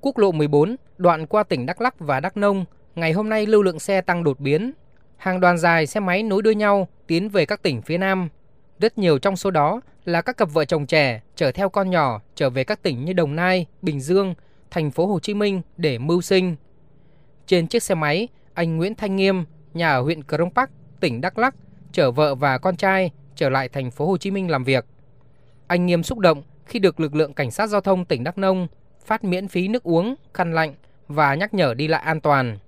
Quốc lộ 14, đoạn qua tỉnh Đắk Lắk và Đắk Nông, ngày hôm nay lưu lượng xe tăng đột biến. Hàng đoàn dài xe máy nối đuôi nhau tiến về các tỉnh phía Nam. Rất nhiều trong số đó là các cặp vợ chồng trẻ chở theo con nhỏ trở về các tỉnh như Đồng Nai, Bình Dương, thành phố Hồ Chí Minh để mưu sinh. Trên chiếc xe máy, anh Nguyễn Thanh Nghiêm, nhà ở huyện Crong Park, tỉnh Đắk Lắk, chở vợ và con trai trở lại thành phố Hồ Chí Minh làm việc. Anh Nghiêm xúc động khi được lực lượng cảnh sát giao thông tỉnh Đắk Nông phát miễn phí nước uống, khăn lạnh và nhắc nhở đi lại an toàn.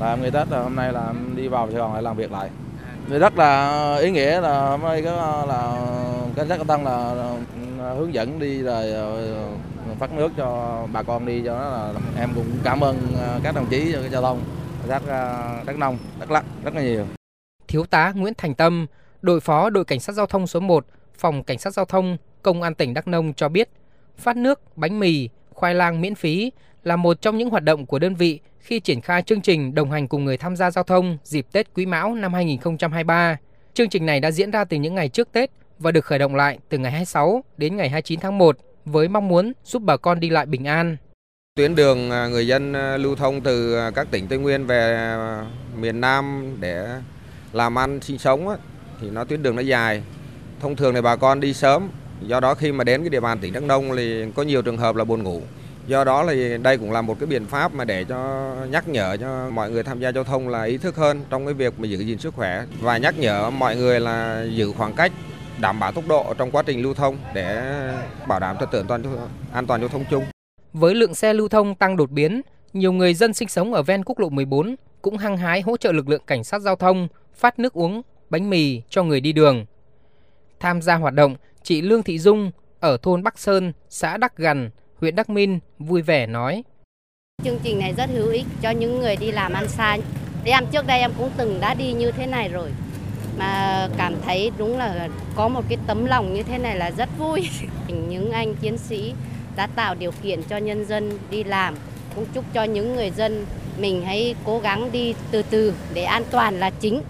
Là ngày Tết là hôm nay là đi vào Sài Gòn lại làm việc lại. Thì rất là ý nghĩa là hôm nay có là cảnh sát giao thông là hướng dẫn đi rồi phát nước cho bà con đi cho nó là em cũng cảm ơn các đồng chí giao thông rất đắk nông đắk lắc rất là nhiều thiếu tá nguyễn thành tâm đội phó đội cảnh sát giao thông số 1 phòng cảnh sát giao thông công an tỉnh đắk nông cho biết phát nước bánh mì khoai lang miễn phí là một trong những hoạt động của đơn vị khi triển khai chương trình đồng hành cùng người tham gia giao thông dịp Tết Quý Mão năm 2023. Chương trình này đã diễn ra từ những ngày trước Tết và được khởi động lại từ ngày 26 đến ngày 29 tháng 1 với mong muốn giúp bà con đi lại bình an. Tuyến đường à, người dân à, lưu thông từ à, các tỉnh Tây Nguyên về miền Nam để làm ăn sinh sống thì nó tuyến đường nó dài. Thông thường thì bà con đi sớm, do đó khi mà đến cái địa bàn tỉnh Đắk Nông thì có nhiều trường hợp là buồn ngủ. Do đó thì đây cũng là một cái biện pháp mà để cho nhắc nhở cho mọi người tham gia giao thông là ý thức hơn trong cái việc mà giữ gìn sức khỏe và nhắc nhở mọi người là giữ khoảng cách đảm bảo tốc độ trong quá trình lưu thông để bảo đảm trật tự an toàn an toàn giao thông chung. Với lượng xe lưu thông tăng đột biến, nhiều người dân sinh sống ở ven quốc lộ 14 cũng hăng hái hỗ trợ lực lượng cảnh sát giao thông phát nước uống, bánh mì cho người đi đường. Tham gia hoạt động, chị Lương Thị Dung ở thôn Bắc Sơn, xã Đắc Gần, huyện Đắc Minh vui vẻ nói: Chương trình này rất hữu ích cho những người đi làm ăn xa. Em trước đây em cũng từng đã đi như thế này rồi mà cảm thấy đúng là có một cái tấm lòng như thế này là rất vui. Những anh chiến sĩ đã tạo điều kiện cho nhân dân đi làm, cũng chúc cho những người dân mình hãy cố gắng đi từ từ để an toàn là chính.